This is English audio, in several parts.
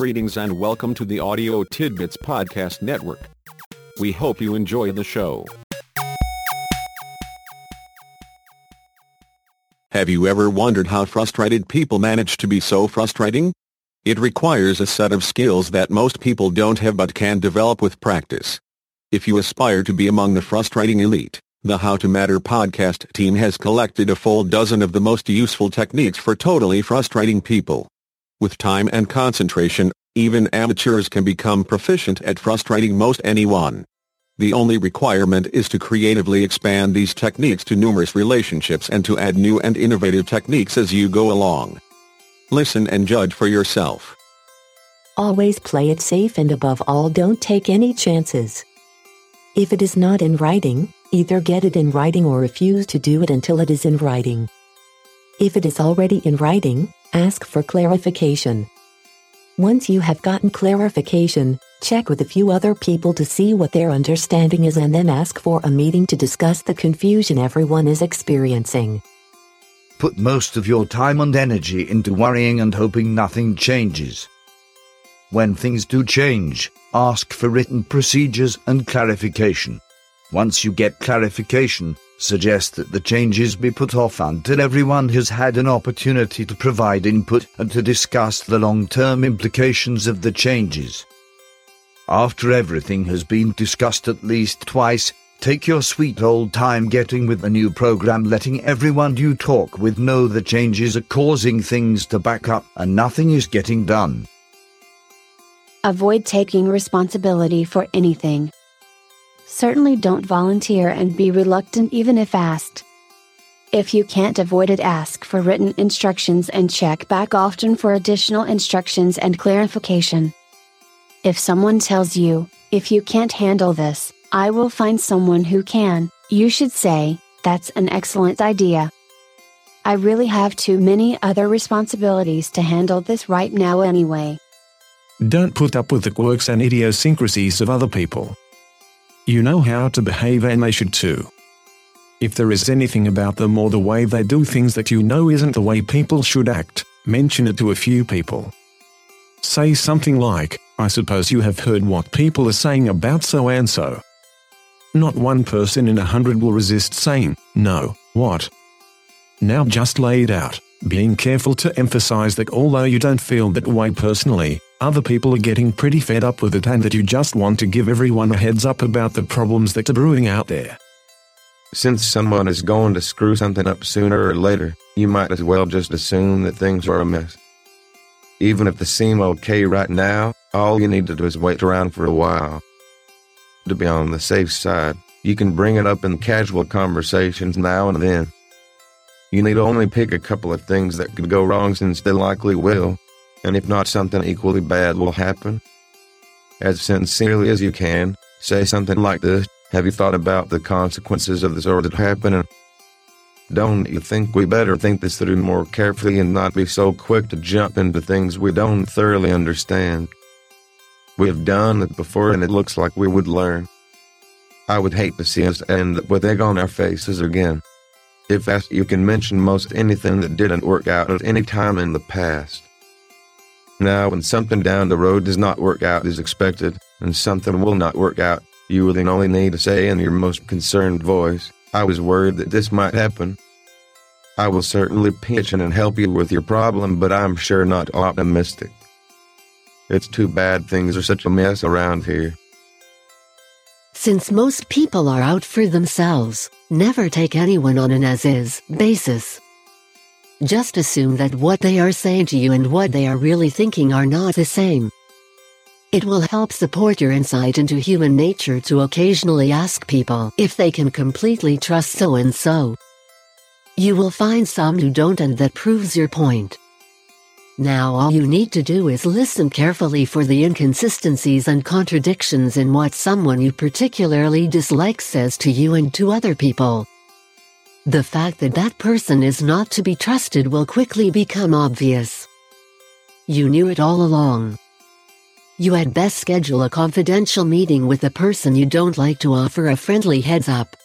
Greetings and welcome to the Audio Tidbits Podcast Network. We hope you enjoy the show. Have you ever wondered how frustrated people manage to be so frustrating? It requires a set of skills that most people don't have but can develop with practice. If you aspire to be among the frustrating elite, the How to Matter podcast team has collected a full dozen of the most useful techniques for totally frustrating people. With time and concentration, even amateurs can become proficient at frustrating most anyone. The only requirement is to creatively expand these techniques to numerous relationships and to add new and innovative techniques as you go along. Listen and judge for yourself. Always play it safe and above all don't take any chances. If it is not in writing, either get it in writing or refuse to do it until it is in writing. If it is already in writing, ask for clarification. Once you have gotten clarification, check with a few other people to see what their understanding is and then ask for a meeting to discuss the confusion everyone is experiencing. Put most of your time and energy into worrying and hoping nothing changes. When things do change, ask for written procedures and clarification. Once you get clarification, suggest that the changes be put off until everyone has had an opportunity to provide input and to discuss the long-term implications of the changes. After everything has been discussed at least twice, take your sweet old time getting with the new program letting everyone you talk with know the changes are causing things to back up and nothing is getting done. Avoid taking responsibility for anything. Certainly don't volunteer and be reluctant even if asked. If you can't avoid it, ask for written instructions and check back often for additional instructions and clarification. If someone tells you, if you can't handle this, I will find someone who can, you should say, that's an excellent idea. I really have too many other responsibilities to handle this right now anyway. Don't put up with the quirks and idiosyncrasies of other people. You know how to behave and they should too. If there is anything about them or the way they do things that you know isn't the way people should act, mention it to a few people. Say something like, I suppose you have heard what people are saying about so and so. Not one person in a hundred will resist saying, No, what? Now just lay it out, being careful to emphasize that although you don't feel that way personally, other people are getting pretty fed up with it and that you just want to give everyone a heads up about the problems that are brewing out there. Since someone is going to screw something up sooner or later, you might as well just assume that things are a mess. Even if they seem okay right now, all you need to do is wait around for a while. To be on the safe side, you can bring it up in casual conversations now and then. You need only pick a couple of things that could go wrong since they likely will, and if not, something equally bad will happen. As sincerely as you can, say something like this Have you thought about the consequences of this or that happening? Don't you think we better think this through more carefully and not be so quick to jump into things we don't thoroughly understand? We have done it before and it looks like we would learn. I would hate to see us end up with egg on our faces again. If asked, you can mention most anything that didn't work out at any time in the past. Now, when something down the road does not work out as expected, and something will not work out, you will then only need to say in your most concerned voice, I was worried that this might happen. I will certainly pitch in and help you with your problem, but I'm sure not optimistic. It's too bad things are such a mess around here. Since most people are out for themselves, never take anyone on an as is basis. Just assume that what they are saying to you and what they are really thinking are not the same. It will help support your insight into human nature to occasionally ask people if they can completely trust so and so. You will find some who don't, and that proves your point. Now, all you need to do is listen carefully for the inconsistencies and contradictions in what someone you particularly dislike says to you and to other people. The fact that that person is not to be trusted will quickly become obvious. You knew it all along. You had best schedule a confidential meeting with the person you don't like to offer a friendly heads up.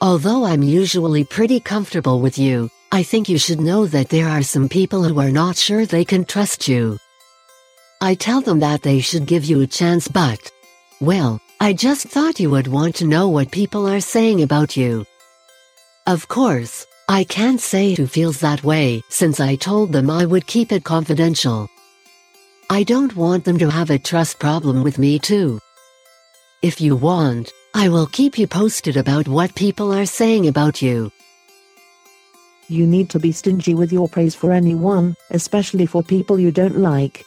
Although I'm usually pretty comfortable with you, I think you should know that there are some people who are not sure they can trust you. I tell them that they should give you a chance but... Well, I just thought you would want to know what people are saying about you. Of course, I can't say who feels that way since I told them I would keep it confidential. I don't want them to have a trust problem with me too. If you want, I will keep you posted about what people are saying about you. You need to be stingy with your praise for anyone, especially for people you don't like.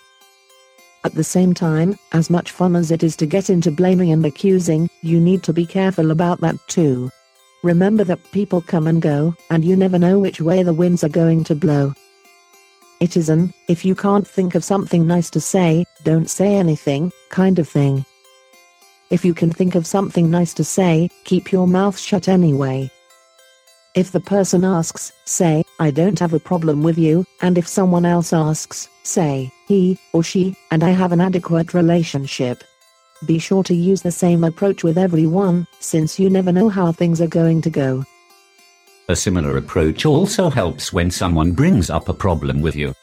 At the same time, as much fun as it is to get into blaming and accusing, you need to be careful about that too. Remember that people come and go, and you never know which way the winds are going to blow. It is an, if you can't think of something nice to say, don't say anything, kind of thing. If you can think of something nice to say, keep your mouth shut anyway. If the person asks, say, I don't have a problem with you, and if someone else asks, say, he or she, and I have an adequate relationship. Be sure to use the same approach with everyone, since you never know how things are going to go. A similar approach also helps when someone brings up a problem with you.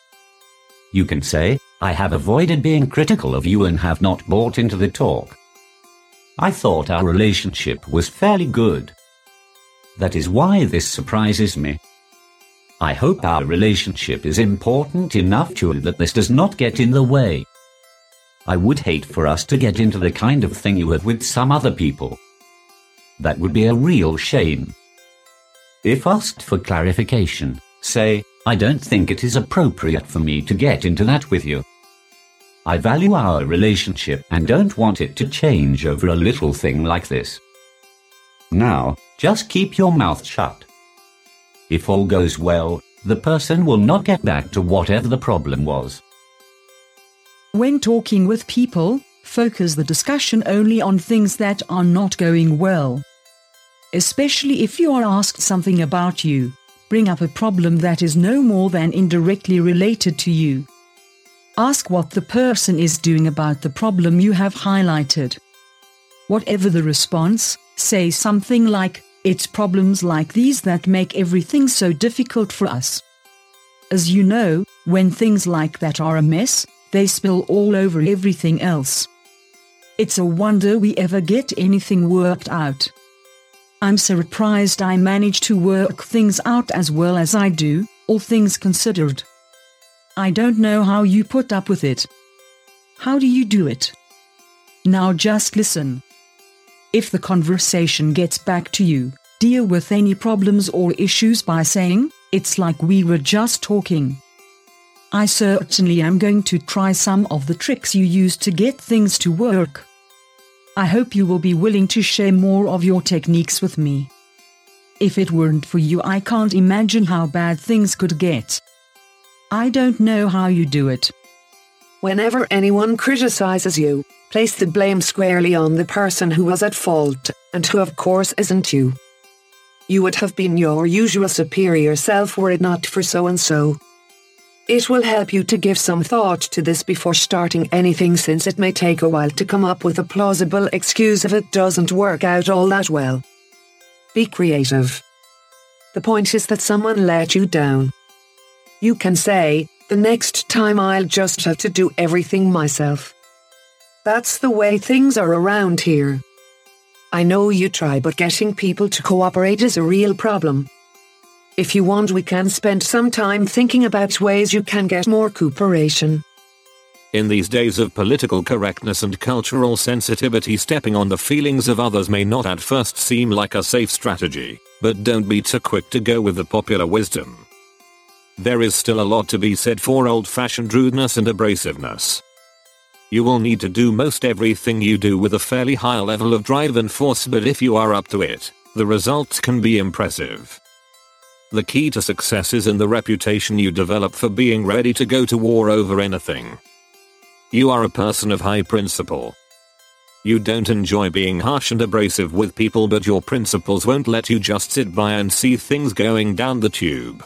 You can say, I have avoided being critical of you and have not bought into the talk. I thought our relationship was fairly good. That is why this surprises me. I hope our relationship is important enough to you that this does not get in the way. I would hate for us to get into the kind of thing you have with some other people. That would be a real shame. If asked for clarification, say, I don't think it is appropriate for me to get into that with you. I value our relationship and don't want it to change over a little thing like this. Now, just keep your mouth shut. If all goes well, the person will not get back to whatever the problem was. When talking with people, focus the discussion only on things that are not going well. Especially if you are asked something about you, bring up a problem that is no more than indirectly related to you. Ask what the person is doing about the problem you have highlighted. Whatever the response, say something like, It's problems like these that make everything so difficult for us. As you know, when things like that are a mess, they spill all over everything else. It's a wonder we ever get anything worked out. I'm surprised I manage to work things out as well as I do, all things considered. I don't know how you put up with it. How do you do it? Now just listen. If the conversation gets back to you, deal with any problems or issues by saying, It's like we were just talking. I certainly am going to try some of the tricks you use to get things to work. I hope you will be willing to share more of your techniques with me. If it weren't for you, I can't imagine how bad things could get. I don't know how you do it. Whenever anyone criticizes you, place the blame squarely on the person who was at fault, and who of course isn't you. You would have been your usual superior self were it not for so and so. It will help you to give some thought to this before starting anything since it may take a while to come up with a plausible excuse if it doesn't work out all that well. Be creative. The point is that someone let you down. You can say, the next time I'll just have to do everything myself. That's the way things are around here. I know you try, but getting people to cooperate is a real problem. If you want, we can spend some time thinking about ways you can get more cooperation. In these days of political correctness and cultural sensitivity, stepping on the feelings of others may not at first seem like a safe strategy, but don't be too quick to go with the popular wisdom. There is still a lot to be said for old fashioned rudeness and abrasiveness. You will need to do most everything you do with a fairly high level of drive and force, but if you are up to it, the results can be impressive. The key to success is in the reputation you develop for being ready to go to war over anything. You are a person of high principle. You don't enjoy being harsh and abrasive with people, but your principles won't let you just sit by and see things going down the tube.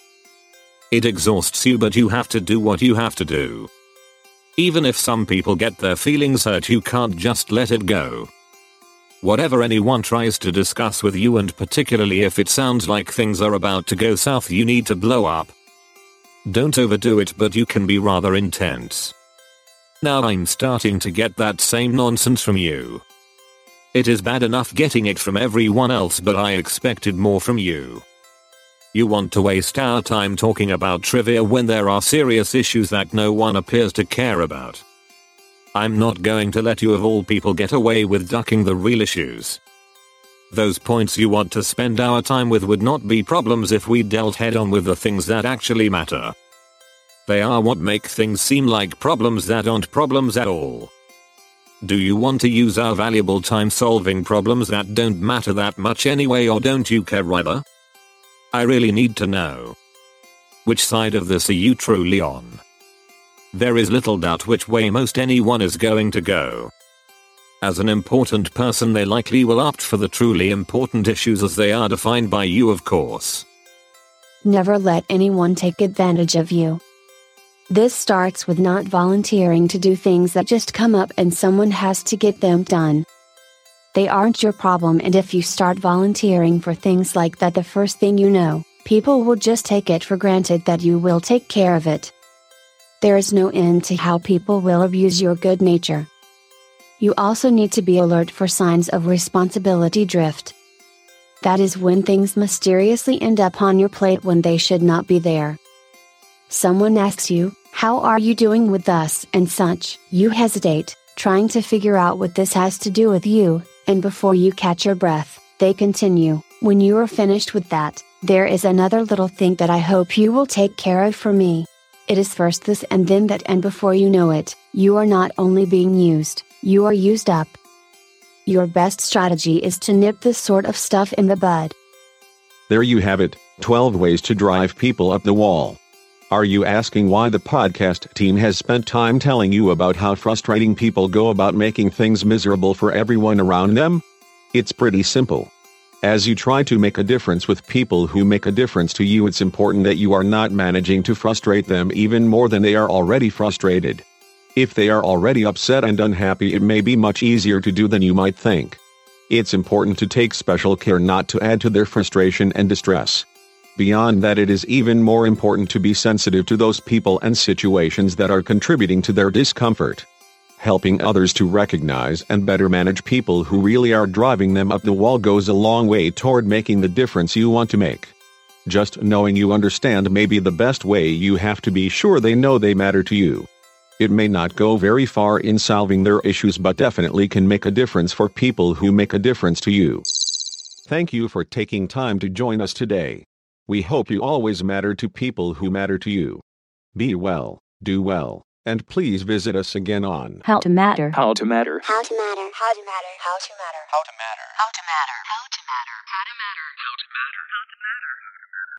It exhausts you, but you have to do what you have to do. Even if some people get their feelings hurt, you can't just let it go. Whatever anyone tries to discuss with you, and particularly if it sounds like things are about to go south, you need to blow up. Don't overdo it, but you can be rather intense. Now I'm starting to get that same nonsense from you. It is bad enough getting it from everyone else but I expected more from you. You want to waste our time talking about trivia when there are serious issues that no one appears to care about. I'm not going to let you of all people get away with ducking the real issues. Those points you want to spend our time with would not be problems if we dealt head on with the things that actually matter. They are what make things seem like problems that aren't problems at all. Do you want to use our valuable time solving problems that don't matter that much anyway or don't you care either? I really need to know. Which side of this are you truly on? There is little doubt which way most anyone is going to go. As an important person they likely will opt for the truly important issues as they are defined by you of course. Never let anyone take advantage of you. This starts with not volunteering to do things that just come up and someone has to get them done. They aren't your problem, and if you start volunteering for things like that, the first thing you know, people will just take it for granted that you will take care of it. There is no end to how people will abuse your good nature. You also need to be alert for signs of responsibility drift. That is when things mysteriously end up on your plate when they should not be there. Someone asks you, How are you doing with us? and such. You hesitate, trying to figure out what this has to do with you, and before you catch your breath, they continue, When you are finished with that, there is another little thing that I hope you will take care of for me. It is first this and then that, and before you know it, you are not only being used, you are used up. Your best strategy is to nip this sort of stuff in the bud. There you have it 12 ways to drive people up the wall. Are you asking why the podcast team has spent time telling you about how frustrating people go about making things miserable for everyone around them? It's pretty simple. As you try to make a difference with people who make a difference to you, it's important that you are not managing to frustrate them even more than they are already frustrated. If they are already upset and unhappy, it may be much easier to do than you might think. It's important to take special care not to add to their frustration and distress. Beyond that, it is even more important to be sensitive to those people and situations that are contributing to their discomfort. Helping others to recognize and better manage people who really are driving them up the wall goes a long way toward making the difference you want to make. Just knowing you understand may be the best way you have to be sure they know they matter to you. It may not go very far in solving their issues, but definitely can make a difference for people who make a difference to you. Thank you for taking time to join us today. We hope you always matter to people who matter to you. Be well, do well, and please visit us again on How to Matter. How to Matter. How to matter. How to matter. How to matter. How to Matter. How to matter. How to matter. How to matter. How to matter.